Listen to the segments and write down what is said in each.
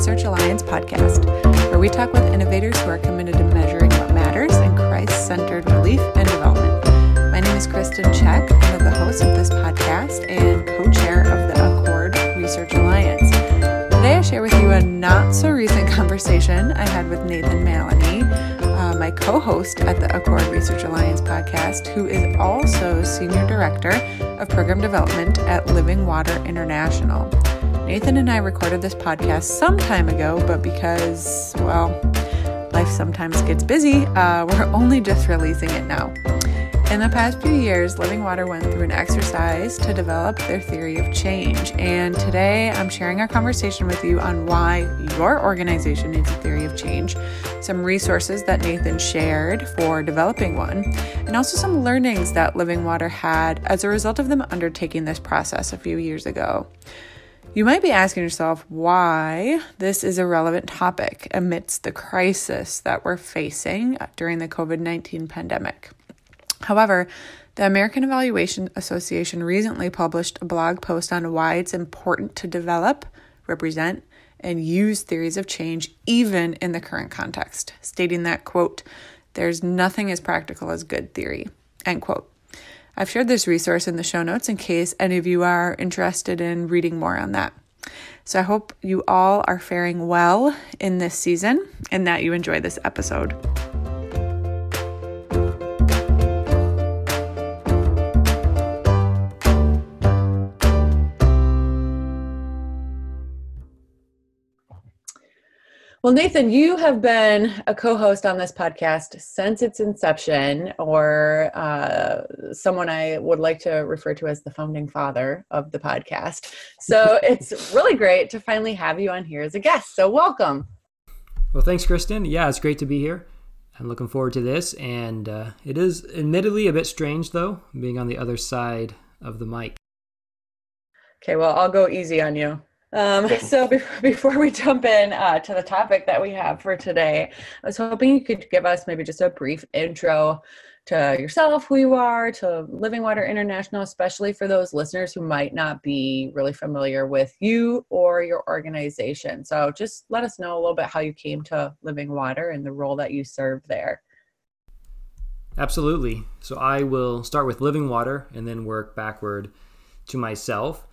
Research Alliance podcast, where we talk with innovators who are committed to measuring what matters in Christ centered relief and development. My name is Kristen Check. I'm the host of this podcast and co chair of the Accord Research Alliance. Today, I share with you a not so recent conversation I had with Nathan Mallonee, uh, my co host at the Accord Research Alliance podcast, who is also Senior Director of Program Development at Living Water International. Nathan and I recorded this podcast some time ago, but because, well, life sometimes gets busy, uh, we're only just releasing it now. In the past few years, Living Water went through an exercise to develop their theory of change. And today I'm sharing our conversation with you on why your organization needs a theory of change, some resources that Nathan shared for developing one, and also some learnings that Living Water had as a result of them undertaking this process a few years ago. You might be asking yourself why this is a relevant topic amidst the crisis that we're facing during the COVID 19 pandemic. However, the American Evaluation Association recently published a blog post on why it's important to develop, represent, and use theories of change even in the current context, stating that, quote, there's nothing as practical as good theory, end quote. I've shared this resource in the show notes in case any of you are interested in reading more on that. So I hope you all are faring well in this season and that you enjoy this episode. Well, Nathan, you have been a co host on this podcast since its inception, or uh, someone I would like to refer to as the founding father of the podcast. So it's really great to finally have you on here as a guest. So, welcome. Well, thanks, Kristen. Yeah, it's great to be here. I'm looking forward to this. And uh, it is admittedly a bit strange, though, being on the other side of the mic. Okay, well, I'll go easy on you. Um, so before we jump in uh, to the topic that we have for today, I was hoping you could give us maybe just a brief intro to yourself, who you are, to Living Water International, especially for those listeners who might not be really familiar with you or your organization. So just let us know a little bit how you came to Living Water and the role that you serve there. Absolutely. So I will start with Living Water and then work backward to myself.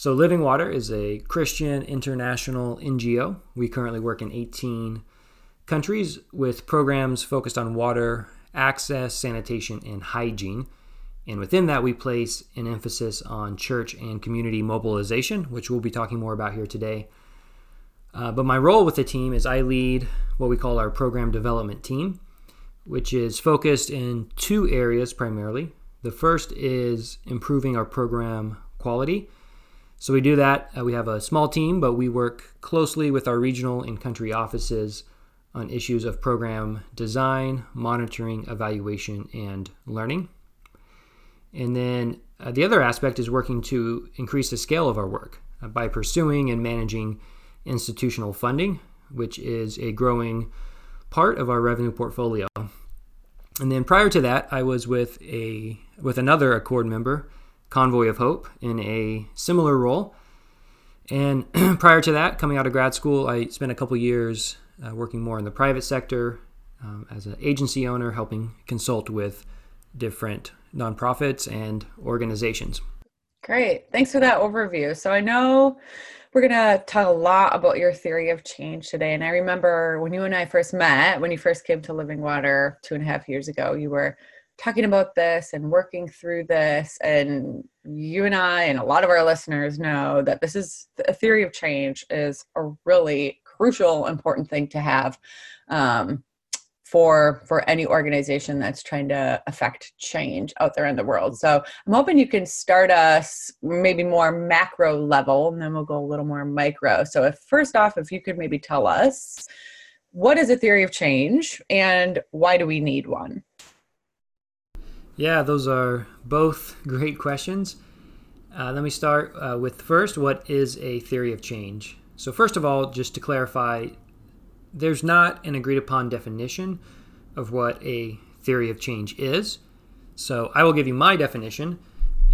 So, Living Water is a Christian international NGO. We currently work in 18 countries with programs focused on water access, sanitation, and hygiene. And within that, we place an emphasis on church and community mobilization, which we'll be talking more about here today. Uh, but my role with the team is I lead what we call our program development team, which is focused in two areas primarily. The first is improving our program quality so we do that. Uh, we have a small team, but we work closely with our regional and country offices on issues of program design, monitoring, evaluation, and learning. And then uh, the other aspect is working to increase the scale of our work uh, by pursuing and managing institutional funding, which is a growing part of our revenue portfolio. And then prior to that, I was with a with another Accord member Convoy of Hope in a similar role. And prior to that, coming out of grad school, I spent a couple years uh, working more in the private sector um, as an agency owner, helping consult with different nonprofits and organizations. Great. Thanks for that overview. So I know we're going to talk a lot about your theory of change today. And I remember when you and I first met, when you first came to Living Water two and a half years ago, you were talking about this and working through this and you and i and a lot of our listeners know that this is a theory of change is a really crucial important thing to have um, for for any organization that's trying to affect change out there in the world. So i'm hoping you can start us maybe more macro level and then we'll go a little more micro. So if first off if you could maybe tell us what is a theory of change and why do we need one yeah, those are both great questions. Uh, let me start uh, with first what is a theory of change? So, first of all, just to clarify, there's not an agreed upon definition of what a theory of change is. So, I will give you my definition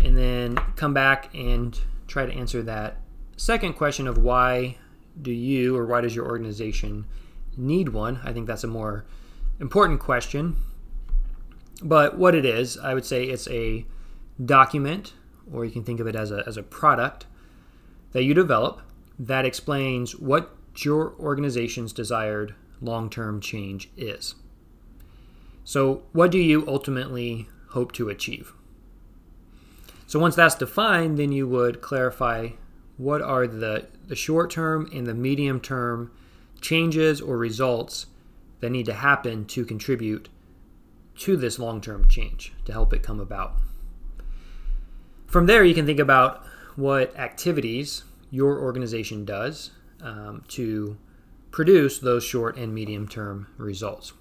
and then come back and try to answer that second question of why do you or why does your organization need one? I think that's a more important question. But what it is, I would say it's a document, or you can think of it as a, as a product that you develop that explains what your organization's desired long term change is. So, what do you ultimately hope to achieve? So, once that's defined, then you would clarify what are the, the short term and the medium term changes or results that need to happen to contribute to this long term change to help it come about. From there, you can think about what activities your organization does um, to produce those short and medium term results.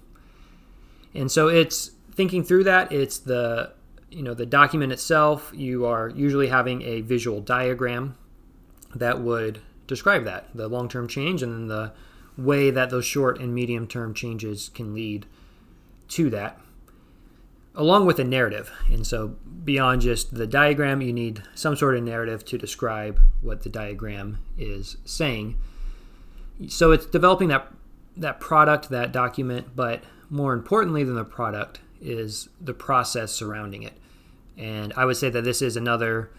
And so it's thinking through that. It's the you know the document itself. You are usually having a visual diagram that would describe that the long term change and the way that those short and medium term changes can lead to that along with a narrative. And so, beyond just the diagram, you need some sort of narrative to describe what the diagram is saying. So, it's developing that that product, that document, but more importantly than the product is the process surrounding it. And I would say that this is another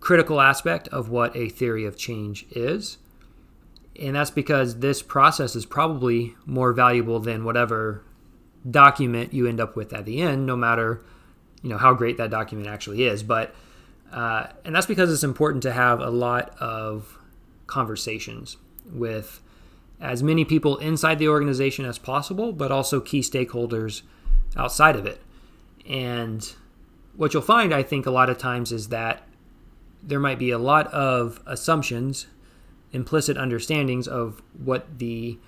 critical aspect of what a theory of change is. And that's because this process is probably more valuable than whatever document you end up with at the end, no matter you know how great that document actually is. But uh, and that's because it's important to have a lot of conversations with as many people inside the organization as possible, but also key stakeholders outside of it. And what you'll find, I think, a lot of times is that there might be a lot of assumptions, implicit understandings of what the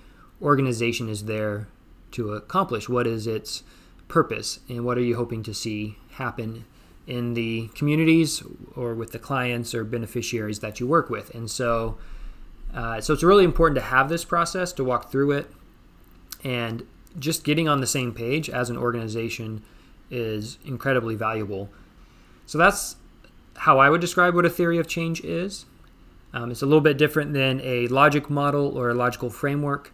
organization is there to accomplish? What is its purpose, and what are you hoping to see happen in the communities or with the clients or beneficiaries that you work with? And so, uh, so it's really important to have this process to walk through it, and just getting on the same page as an organization is incredibly valuable. So that's how I would describe what a theory of change is. Um, it's a little bit different than a logic model or a logical framework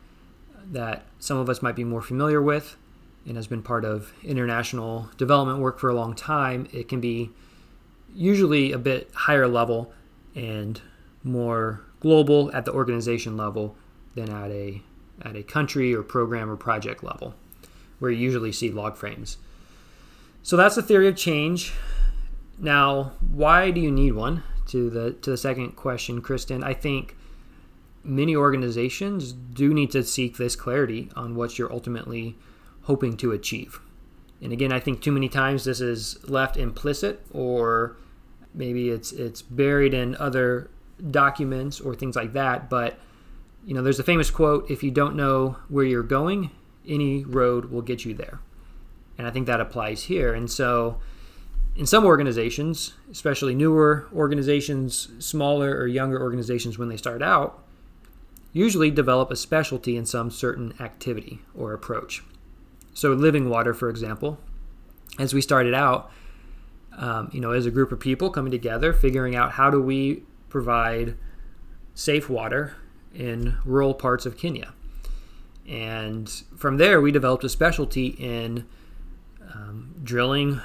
that some of us might be more familiar with and has been part of international development work for a long time, it can be usually a bit higher level and more global at the organization level than at a at a country or program or project level, where you usually see log frames. So that's the theory of change. Now, why do you need one? To the to the second question, Kristen, I think many organizations do need to seek this clarity on what you're ultimately hoping to achieve. And again, I think too many times this is left implicit or maybe it's it's buried in other documents or things like that, but you know, there's a famous quote, if you don't know where you're going, any road will get you there. And I think that applies here. And so in some organizations, especially newer organizations, smaller or younger organizations when they start out, usually develop a specialty in some certain activity or approach. So, living water, for example, as we started out, um, you know, as a group of people coming together, figuring out how do we provide safe water in rural parts of Kenya. And from there, we developed a specialty in um, drilling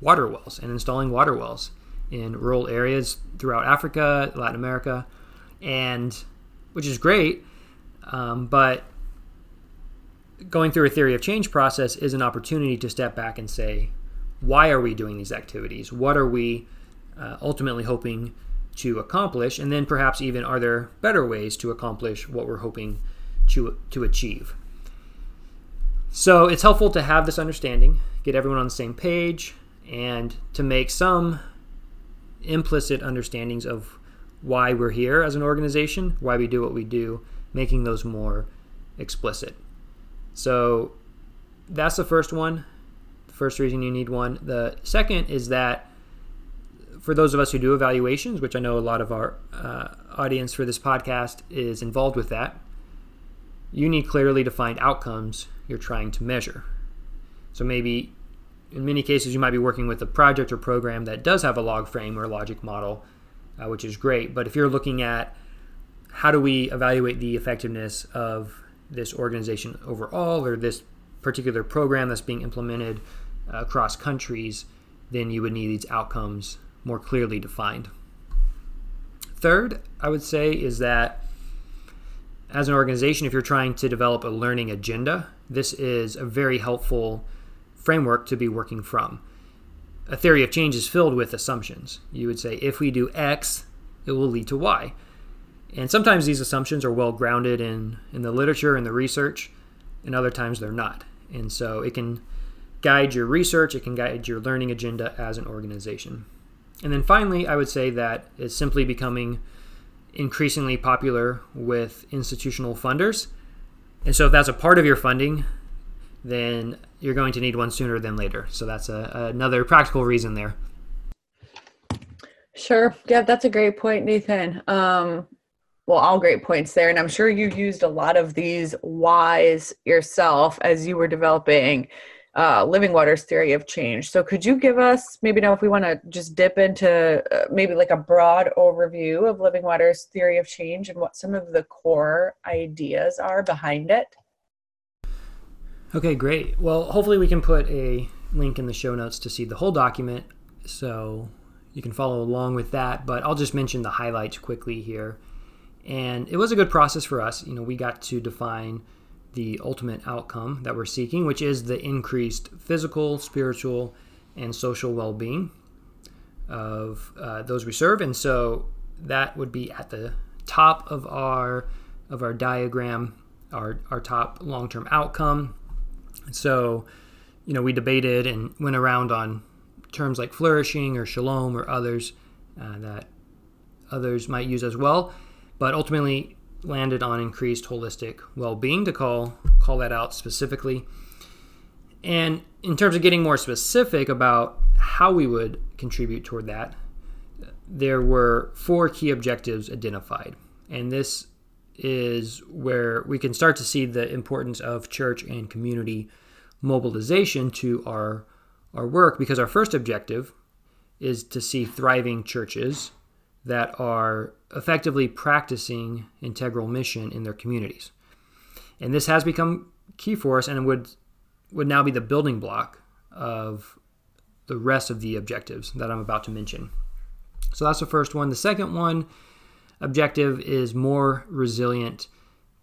water wells and installing water wells in rural areas throughout Africa, Latin America, and which is great. Um, but going through a theory of change process is an opportunity to step back and say, why are we doing these activities? What are we uh, ultimately hoping to accomplish? And then perhaps even are there better ways to accomplish what we're hoping to, to achieve? So it's helpful to have this understanding, get everyone on the same page, and to make some implicit understandings of why we're here as an organization, why we do what we do, making those more explicit. So that's the first one. The first reason you need one. The second is that for those of us who do evaluations, which I know a lot of our uh, audience for this podcast is involved with that, you need clearly defined outcomes you're trying to measure. So maybe in many cases you might be working with a project or program that does have a log frame or logic model uh, which is great. But if you're looking at how do we evaluate the effectiveness of this organization overall or this particular program that's being implemented uh, across countries, then you would need these outcomes more clearly defined. Third, I would say is that as an organization, if you're trying to develop a learning agenda, this is a very helpful framework to be working from. A theory of change is filled with assumptions. You would say, if we do X, it will lead to Y. And sometimes these assumptions are well grounded in, in the literature and the research, and other times they're not. And so it can guide your research, it can guide your learning agenda as an organization. And then finally, I would say that it's simply becoming increasingly popular with institutional funders. And so if that's a part of your funding, then you're going to need one sooner than later. So that's a, another practical reason there. Sure. Yeah, that's a great point, Nathan. Um, well, all great points there. And I'm sure you used a lot of these whys yourself as you were developing uh, Living Water's theory of change. So, could you give us maybe now if we want to just dip into uh, maybe like a broad overview of Living Water's theory of change and what some of the core ideas are behind it? Okay, great. Well, hopefully, we can put a link in the show notes to see the whole document so you can follow along with that. But I'll just mention the highlights quickly here. And it was a good process for us. You know, we got to define the ultimate outcome that we're seeking, which is the increased physical, spiritual, and social well being of uh, those we serve. And so that would be at the top of our of our diagram, our, our top long term outcome. So, you know, we debated and went around on terms like flourishing or shalom or others uh, that others might use as well but ultimately landed on increased holistic well-being to call call that out specifically. And in terms of getting more specific about how we would contribute toward that, there were four key objectives identified. And this is where we can start to see the importance of church and community mobilization to our our work because our first objective is to see thriving churches that are effectively practicing integral mission in their communities. And this has become key for us and would would now be the building block of the rest of the objectives that I'm about to mention. So that's the first one. The second one objective is more resilient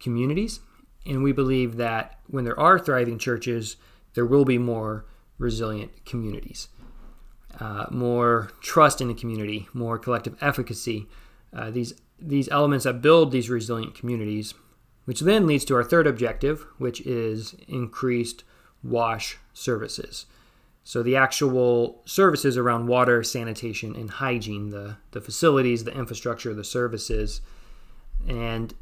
communities. And we believe that when there are thriving churches, there will be more resilient communities uh, more trust in the community, more collective efficacy. Uh, these these elements that build these resilient communities, which then leads to our third objective, which is increased wash services. So the actual services around water, sanitation, and hygiene, the, the facilities, the infrastructure, the services. And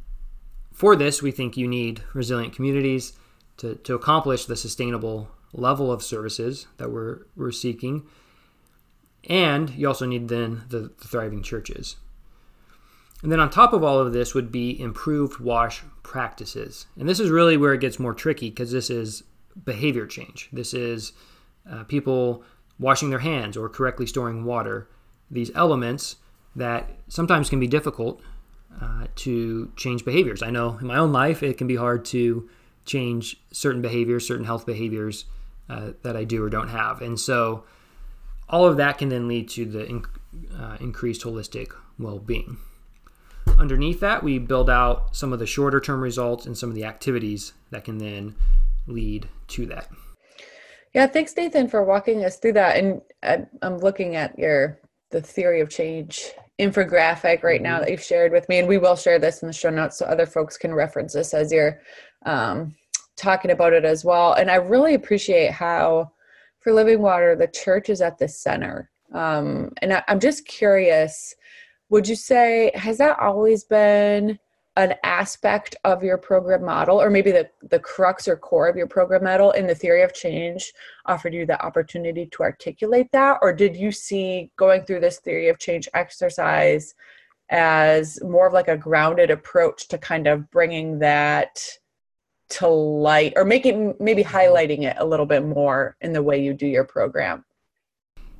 for this, we think you need resilient communities to, to accomplish the sustainable level of services that we're, we're seeking. And you also need then the, the thriving churches. And then on top of all of this would be improved wash practices. And this is really where it gets more tricky because this is behavior change. This is uh, people washing their hands or correctly storing water. These elements that sometimes can be difficult uh, to change behaviors. I know in my own life it can be hard to change certain behaviors, certain health behaviors uh, that I do or don't have. And so all of that can then lead to the uh, increased holistic well being. Underneath that, we build out some of the shorter term results and some of the activities that can then lead to that. Yeah, thanks, Nathan, for walking us through that. And I'm looking at your the theory of change infographic right now mm-hmm. that you've shared with me, and we will share this in the show notes so other folks can reference this as you're um, talking about it as well. And I really appreciate how for Living Water, the church is at the center. Um, and I, I'm just curious, would you say, has that always been an aspect of your program model, or maybe the, the crux or core of your program model in the theory of change offered you the opportunity to articulate that? Or did you see going through this theory of change exercise as more of like a grounded approach to kind of bringing that to light or making maybe highlighting it a little bit more in the way you do your program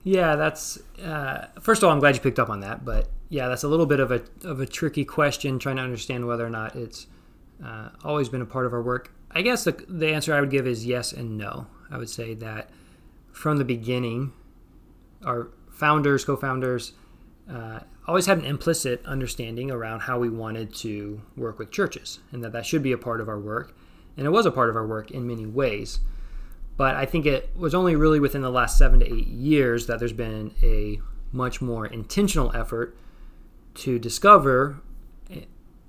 yeah that's uh, first of all i'm glad you picked up on that but yeah, that's a little bit of a of a tricky question, trying to understand whether or not it's uh, always been a part of our work. I guess the the answer I would give is yes and no. I would say that from the beginning, our founders, co-founders, uh, always had an implicit understanding around how we wanted to work with churches, and that that should be a part of our work, and it was a part of our work in many ways. But I think it was only really within the last seven to eight years that there's been a much more intentional effort to discover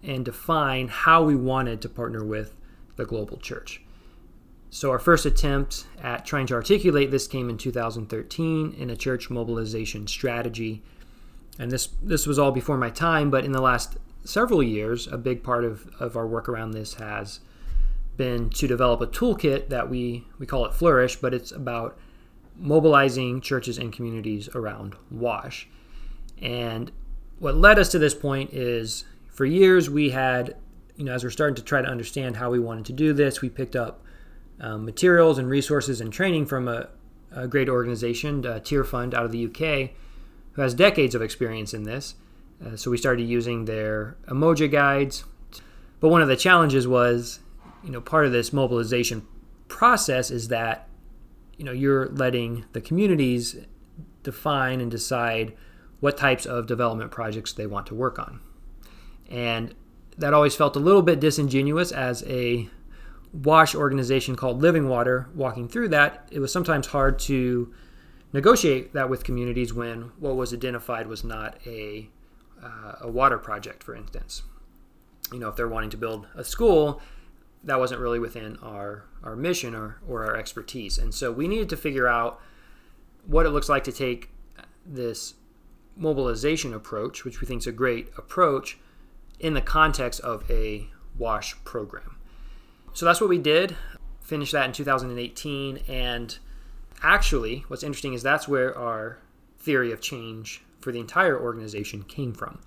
and define how we wanted to partner with the global church. So, our first attempt at trying to articulate this came in 2013 in a church mobilization strategy. And this, this was all before my time, but in the last several years, a big part of, of our work around this has been to develop a toolkit that we, we call it Flourish, but it's about mobilizing churches and communities around WASH. And what led us to this point is for years we had, you know, as we're starting to try to understand how we wanted to do this, we picked up um, materials and resources and training from a, a great organization, Tearfund out of the UK, who has decades of experience in this. Uh, so we started using their Umoja guides. But one of the challenges was, you know, part of this mobilization process is that, you know, you're letting the communities define and decide what types of development projects they want to work on. And that always felt a little bit disingenuous as a WASH organization called Living Water. Walking through that, it was sometimes hard to negotiate that with communities when what was identified was not a, uh, a water project, for instance. You know, if they're wanting to build a school, that wasn't really within our, our mission or, or our expertise. And so we needed to figure out what it looks like to take this mobilization approach, which we think is a great approach, in the context of a WASH program. So that's what we did. Finished that in 2018. And actually, what's interesting is that's where our theory of change for the entire organization came from.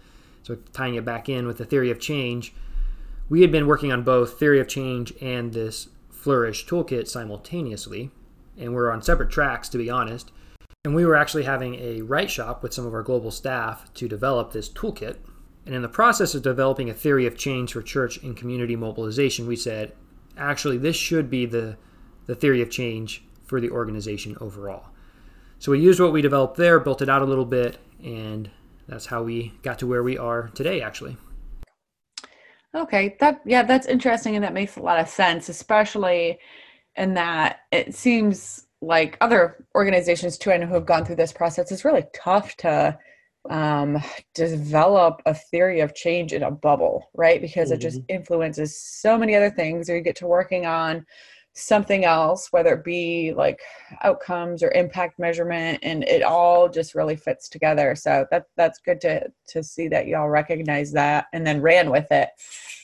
So, tying it back in with the theory of change, we had been working on both theory of change and this Flourish toolkit simultaneously. And we're on separate tracks, to be honest. And we were actually having a write shop with some of our global staff to develop this toolkit. And in the process of developing a theory of change for church and community mobilization, we said, actually, this should be the, the theory of change for the organization overall. So we used what we developed there, built it out a little bit, and that's how we got to where we are today, actually. Okay, that yeah, that's interesting, and that makes a lot of sense, especially in that it seems like other organizations too, I know who have gone through this process, it's really tough to um, develop a theory of change in a bubble, right? Because mm-hmm. it just mm-hmm. influences so many other things, or you get to working on something else, whether it be like outcomes or impact measurement, and it all just really fits together. So that that's good to to see that y'all recognize that and then ran with it,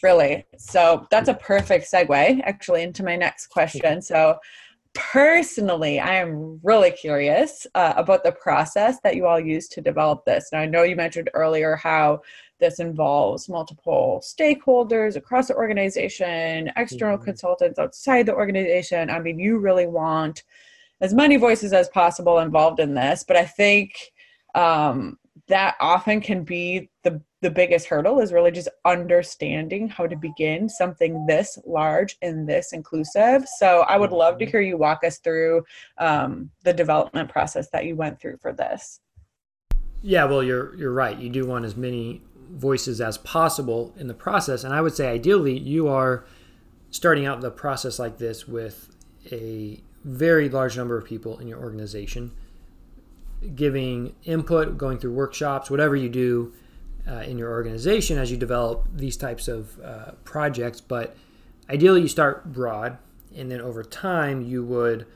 really. So that's a perfect segue actually into my next question. So personally, I am really curious uh, about the process that you all use to develop this. Now, I know you mentioned earlier how this involves multiple stakeholders across the organization, external mm-hmm. consultants outside the organization. I mean, you really want as many voices as possible involved in this, but I think um, that often can be the the biggest hurdle is really just understanding how to begin something this large and this inclusive. So I would love to mm-hmm. hear you walk us through um, the development process that you went through for this. Yeah, well, you're you're right. You do want as many voices as possible in the process, and I would say ideally you are starting out the process like this with a very large number of people in your organization giving input, going through workshops, whatever you do uh, in your organization as you develop these types of uh, projects. But ideally, you start broad, and then over time, you would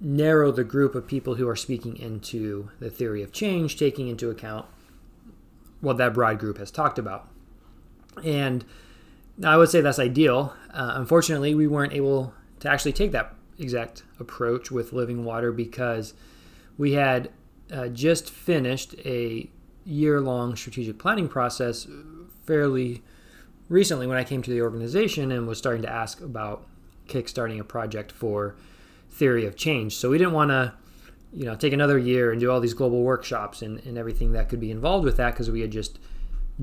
narrow the group of people who are speaking into the theory of change, taking into account what that broad group has talked about. And I would say that's ideal. Uh, unfortunately, we weren't able to actually take that exact approach with Living Water because we had uh, just finished a year long strategic planning process fairly recently when I came to the organization and was starting to ask about kickstarting a project for theory of change. So we didn't want to you know take another year and do all these global workshops and, and everything that could be involved with that because we had just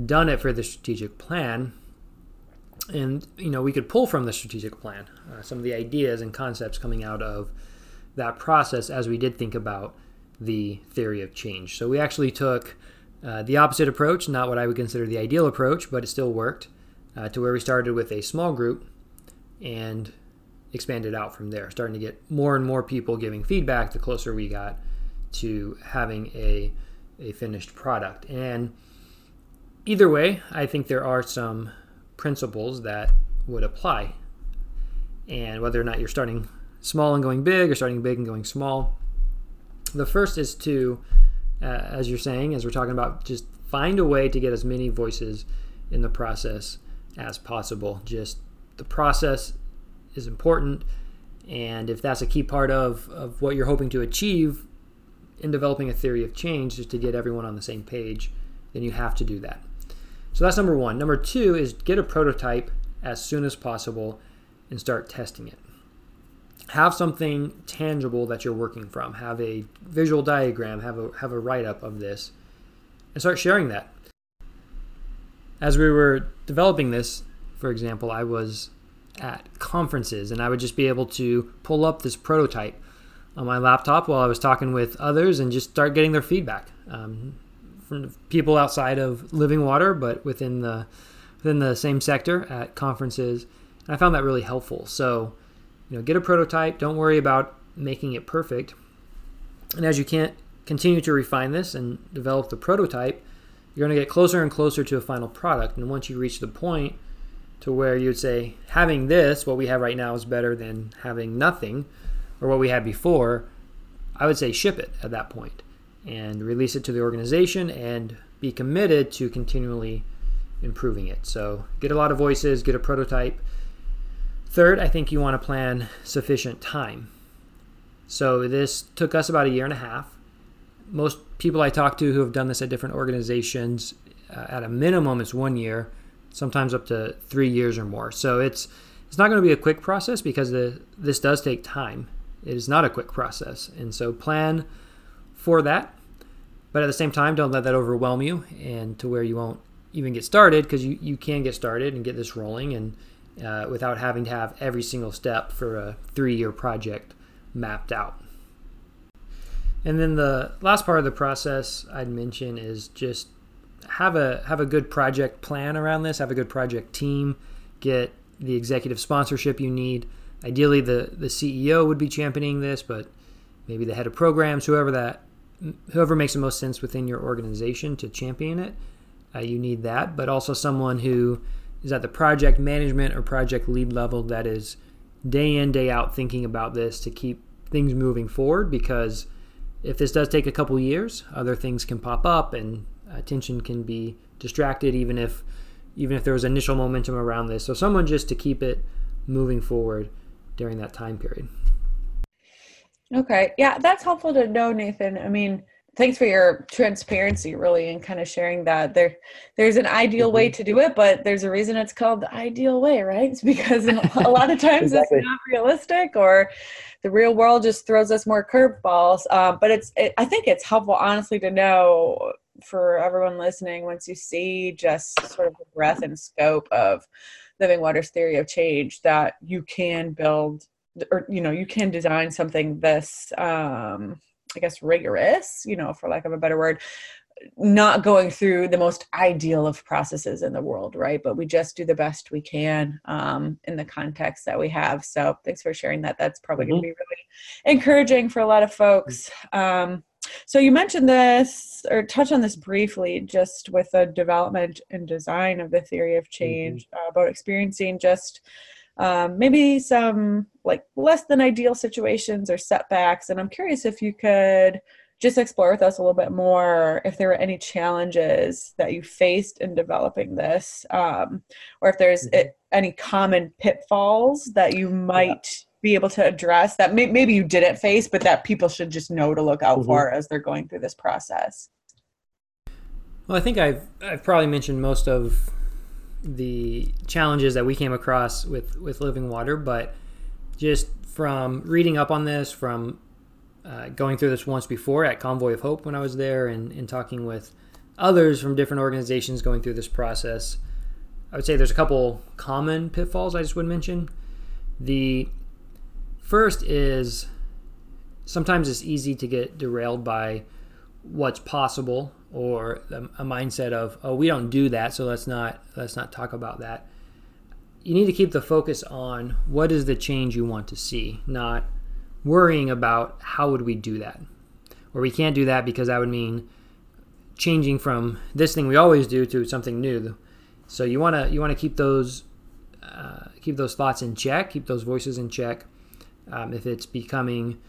done it for the strategic plan and you know we could pull from the strategic plan uh, some of the ideas and concepts coming out of that process as we did think about the theory of change so we actually took uh, the opposite approach not what i would consider the ideal approach but it still worked uh, to where we started with a small group and expanded out from there starting to get more and more people giving feedback the closer we got to having a, a finished product and either way i think there are some principles that would apply. And whether or not you're starting small and going big or starting big and going small. The first is to, uh, as you're saying, as we're talking about, just find a way to get as many voices in the process as possible. Just the process is important. And if that's a key part of, of what you're hoping to achieve in developing a theory of change, is to get everyone on the same page, then you have to do that. So that's number one. Number two is get a prototype as soon as possible and start testing it. Have something tangible that you're working from. Have a visual diagram, have a, have a write up of this, and start sharing that. As we were developing this, for example, I was at conferences and I would just be able to pull up this prototype on my laptop while I was talking with others and just start getting their feedback. Um, from people outside of Living Water, but within the within the same sector at conferences. And I found that really helpful. So, you know, get a prototype. Don't worry about making it perfect. And as you can't continue to refine this and develop the prototype, you're going to get closer and closer to a final product. And once you reach the point to where you'd say having this, what we have right now, is better than having nothing, or what we had before, I would say ship it at that point and release it to the organization and be committed to continually improving it. So get a lot of voices, get a prototype. Third, I think you want to plan sufficient time. So this took us about a year and a half. Most people I talk to who have done this at different organizations, uh, at a minimum, it's one year, sometimes up to three years or more. So it's it's not going to be a quick process because the, this does take time. It is not a quick process, and so plan for that. But at the same time, don't let that overwhelm you and to where you won't even get started because you, you can get started and get this rolling and uh, without having to have every single step for a three year project mapped out. And then the last part of the process I'd mention is just have a have a good project plan around this, have a good project team, get the executive sponsorship you need. Ideally the the CEO would be championing this, but maybe the head of programs, whoever that whoever makes the most sense within your organization to champion it. Uh, you need that, but also someone who is at the project management or project lead level that is day in day out thinking about this to keep things moving forward because if this does take a couple years other things can pop up and attention can be distracted even if even if there was initial momentum around this so someone just to keep it moving forward during that time period Okay. Yeah, that's helpful to know, Nathan. I mean, thanks for your transparency really and kind of sharing that there there's an ideal mm-hmm. way to do it but there's a reason it's called the ideal way right it's because a lot of times exactly. it's not realistic or the real world just throws us more curveballs um, but it's it, i think it's helpful honestly to know for everyone listening once you see just sort of the breadth and scope of living water's theory of change that you can build or you know you can design something this um i guess rigorous you know for lack of a better word not going through the most ideal of processes in the world right but we just do the best we can um, in the context that we have so thanks for sharing that that's probably mm-hmm. going to be really encouraging for a lot of folks um, so you mentioned this or touch on this briefly just with the development and design of the theory of change mm-hmm. uh, about experiencing just um, maybe some like less than ideal situations or setbacks. And I'm curious if you could just explore with us a little bit more if there were any challenges that you faced in developing this, um, or if there's mm-hmm. any common pitfalls that you might. Yeah. Be able to address that may- maybe you didn't face, but that people should just know to look out mm-hmm. for as they're going through this process. Well, I think I've I've probably mentioned most of the challenges that we came across with with living water, but just from reading up on this, from uh, going through this once before at Convoy of Hope when I was there and, and talking with others from different organizations going through this process. I would say there's a couple common pitfalls I just would mention. The first is sometimes it's easy to get derailed by what's possible or a mindset of oh we don't do that so let's not let's not talk about that. You need to keep the focus on what is the change you want to see not worrying about how would we do that. Or we can't do that because that would mean changing from this thing we always do to something new. So you want to you want to keep those uh, keep those thoughts in check keep those voices in check um, if it's becoming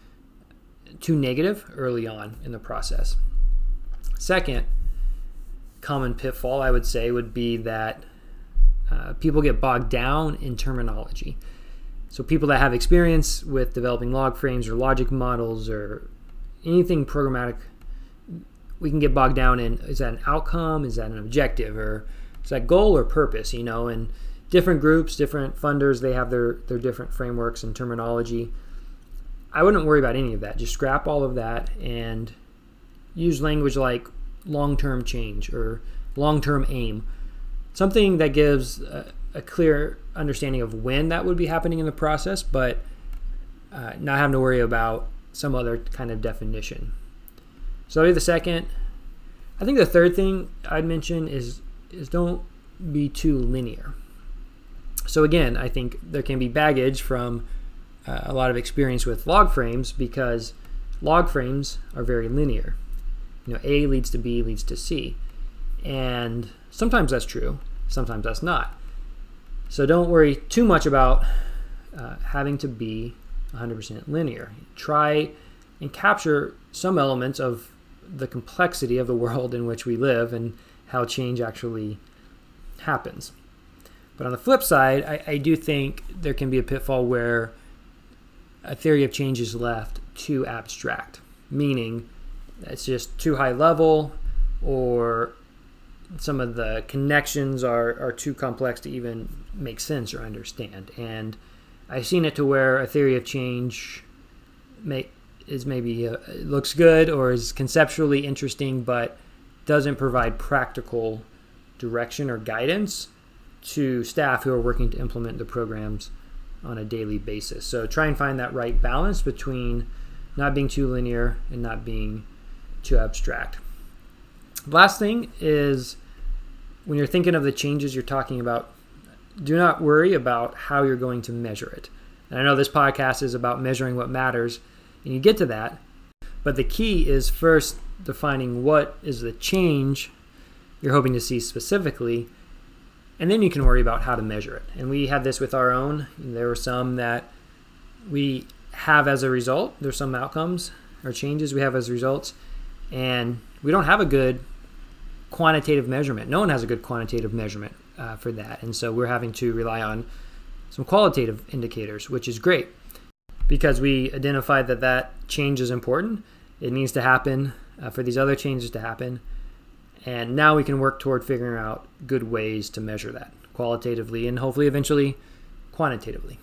too negative early on in the process second common pitfall i would say would be that uh, people get bogged down in terminology so people that have experience with developing log frames or logic models or anything programmatic, we can get bogged down in is that an outcome, is that an objective, or is that goal or purpose? You know, and different groups, different funders, they have their their different frameworks and terminology. I wouldn't worry about any of that. Just scrap all of that and use language like long-term change or long-term aim. Something that gives a clear understanding of when that would be happening in the process, but uh, not having to worry about some other kind of definition. So that'd be the second. I think the third thing I'd mention is is don't be too linear. So again, I think there can be baggage from uh, a lot of experience with log frames because log frames are very linear. You know, A leads to B leads to C. And sometimes that's true, sometimes that's not. So don't worry too much about uh, having to be 100% linear. Try and capture some elements of the complexity of the world in which we live and how change actually happens. But on the flip side, I, I do think there can be a pitfall where a theory of change is left too abstract, meaning it's just too high level or some of the connections are, are too complex to even make sense or understand. And I've seen it to where a theory of change make is maybe uh, looks good or is conceptually interesting, but doesn't provide practical direction or guidance to staff who are working to implement the programs on a daily basis. So try and find that right balance between not being too linear and not being too abstract. Last thing is when you're thinking of the changes you're talking about, do not worry about how you're going to measure it. And I know this podcast is about measuring what matters, and you get to that. But the key is first defining what is the change you're hoping to see specifically, and then you can worry about how to measure it. And we had this with our own. There were some that we have as a result, there's some outcomes or changes we have as results, and we don't have a good quantitative measurement. No one has a good quantitative measurement uh, for that. And so we're having to rely on some qualitative indicators, which is great because we identify that that change is important. It needs to happen uh, for these other changes to happen. And now we can work toward figuring out good ways to measure that qualitatively and hopefully eventually quantitatively.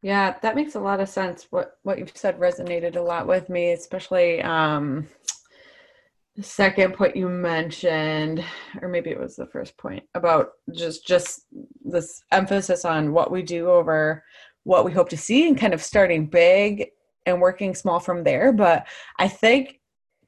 Yeah, that makes a lot of sense. What what you've said resonated a lot with me, especially um, the second point you mentioned or maybe it was the first point about just just this emphasis on what we do over what we hope to see and kind of starting big and working small from there but i think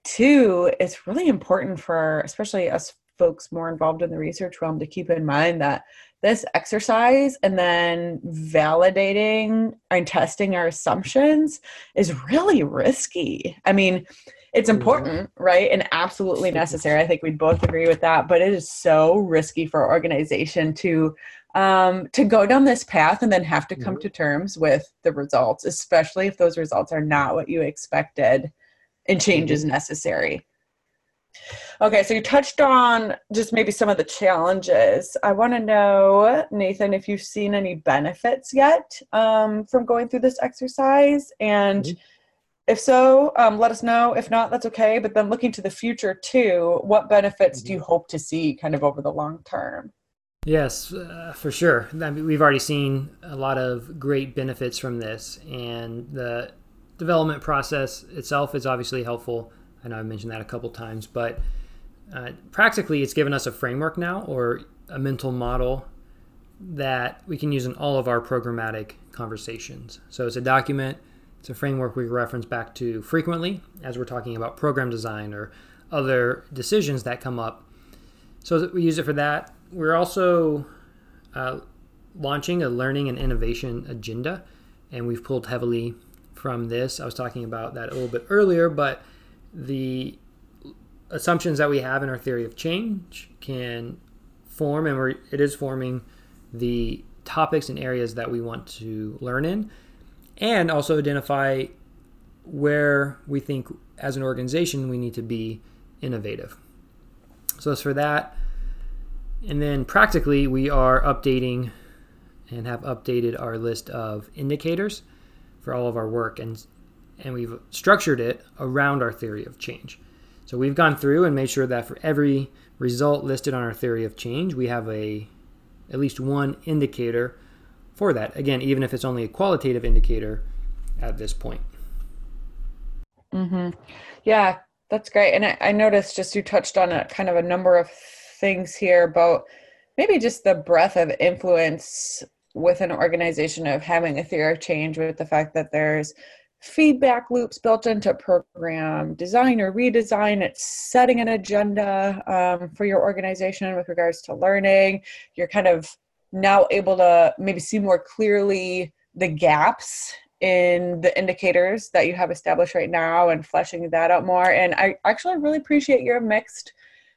too it's really important for especially us folks more involved in the research realm to keep in mind that this exercise and then validating and testing our assumptions is really risky i mean it's mm-hmm. important, right? And absolutely necessary. I think we'd both agree with that. But it is so risky for organization to um, to go down this path and then have to come mm-hmm. to terms with the results, especially if those results are not what you expected and change is mm-hmm. necessary. Okay, so you touched on just maybe some of the challenges. I want to know, Nathan, if you've seen any benefits yet um, from going through this exercise and mm-hmm. If so, um, let us know. If not, that's okay. But then looking to the future too, what benefits mm-hmm. do you mm-hmm. hope to see kind of over the long term? Yes, uh, for sure. I mean, we've already seen a lot of great benefits from this, and the development process itself is obviously helpful. I know I've mentioned that a couple times, but uh, practically it's given us a framework now or a mental model that we can use in all of our programmatic conversations. So it's a document, it's a framework we reference back to frequently as we're talking about program design or other decisions that come up. So we use it for that. We're also uh, launching a learning and innovation agenda, and we've pulled heavily from this. I was talking about that a little bit earlier, but the assumptions that we have in our theory of change can form, and we're, it is forming the topics and areas that we want to learn in, and also identify where we think as an organization we need to be innovative. So as for that. And then practically, we are updating and have updated our list of indicators for all of our work, and and we've structured it around our theory of change. So we've gone through and made sure that for every result listed on our theory of change, we have a at least one indicator for that. Again, even if it's only a qualitative indicator at this point. Mm-hmm. Yeah, that's great. And I, I noticed just you touched on a kind of a number of things here about maybe just the breadth of influence with an organization of having a theory of change with the fact that there's feedback loops built into program design or redesign. It's setting an agenda um, for your organization with regards to learning. You're kind of now able to maybe see more clearly the gaps in the indicators that you have established right now and fleshing that out more. And I actually really appreciate your mixed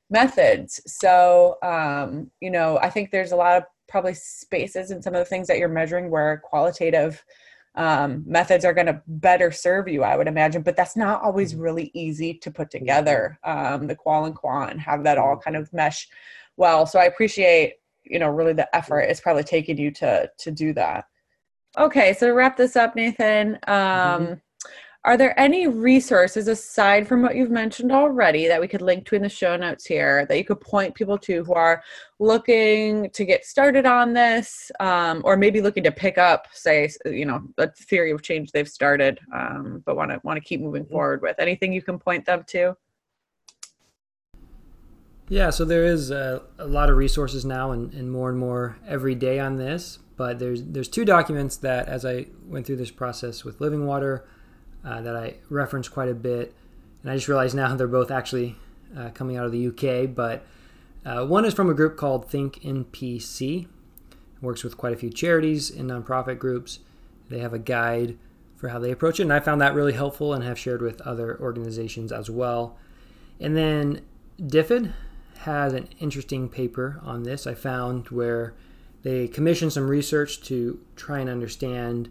methods. So, um, you know, I think there's a lot of probably spaces in some of the things that you're measuring where qualitative um, methods are going to better serve you, I would imagine. But that's not always mm-hmm. really easy to put together. Um, the qual and quant and have that all mm-hmm. kind of mesh well. So I appreciate you know really the effort it's probably taking you to to do that. Okay, so to wrap this up, Nathan. Um, mm-hmm. Are there any resources aside from what you've mentioned already that we could link to in the show notes here that you could point people to who are looking to get started on this um, or maybe looking to pick up, say, you know, a theory of change they've started um, but want to want to keep moving forward with? Anything you can point them to? Yeah, so there is a, a lot of resources now and, and more and more every day on this. But there's there's two documents that, as I went through this process with Living Water, uh, that I reference quite a bit. And I just realized now they're both actually uh, coming out of the UK. But uh, one is from a group called Think NPC. It works with quite a few charities and nonprofit groups. They have a guide for how they approach it, and I found that really helpful and have shared with other organizations as well. And then DFID has an interesting paper on this I found where they commissioned some research to try and understand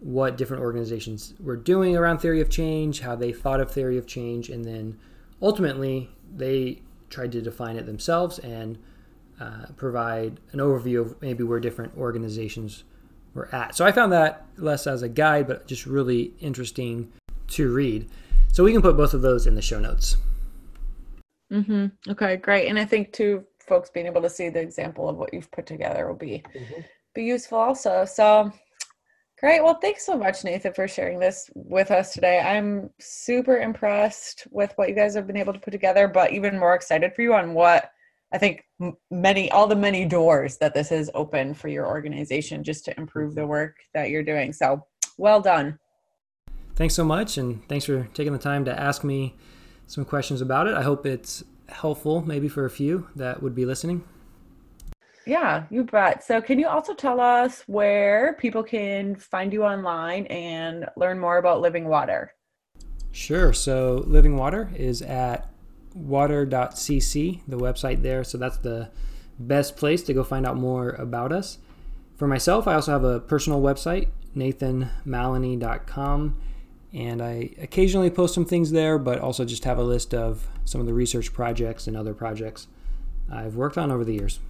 what different organizations were doing around theory of change, how they thought of theory of change, and then ultimately they tried to define it themselves and uh, provide an overview of maybe where different organizations were at. So I found that less as a guide, but just really interesting to read. So we can put both of those in the show notes. Mm-hmm. Okay, great. And I think too, folks being able to see the example of what you've put together will be mm-hmm. be useful also. So Great. Well, thanks so much, Nathan, for sharing this with us today. I'm super impressed with what you guys have been able to put together, but even more excited for you on what I think many, all the many doors that this has opened for your organization just to improve the work that you're doing. So, well done. Thanks so much. And thanks for taking the time to ask me some questions about it. I hope it's helpful, maybe for a few that would be listening. Yeah, you bet. So, can you also tell us where people can find you online and learn more about Living Water? Sure. So, Living Water is at water.cc, the website there. So, that's the best place to go find out more about us. For myself, I also have a personal website, nathanmallonee.com, and I occasionally post some things there, but also just have a list of some of the research projects and other projects I've worked on over the years.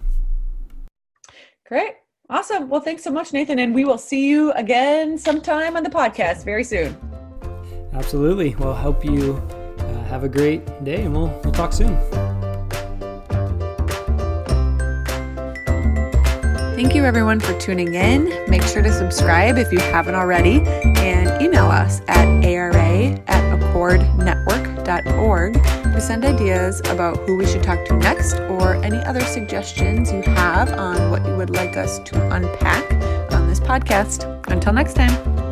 Great. Awesome. Well, thanks so much, Nathan. And we will see you again sometime on the podcast very soon. Absolutely. Well, hope you uh, have a great day and we'll, we'll talk soon. Thank you, everyone, for tuning in. Make sure to subscribe if you haven't already and email us at ara at accordnetwork.org to send ideas about who we should talk to next or any other suggestions you have on what you would like us to unpack on this podcast. Until next time.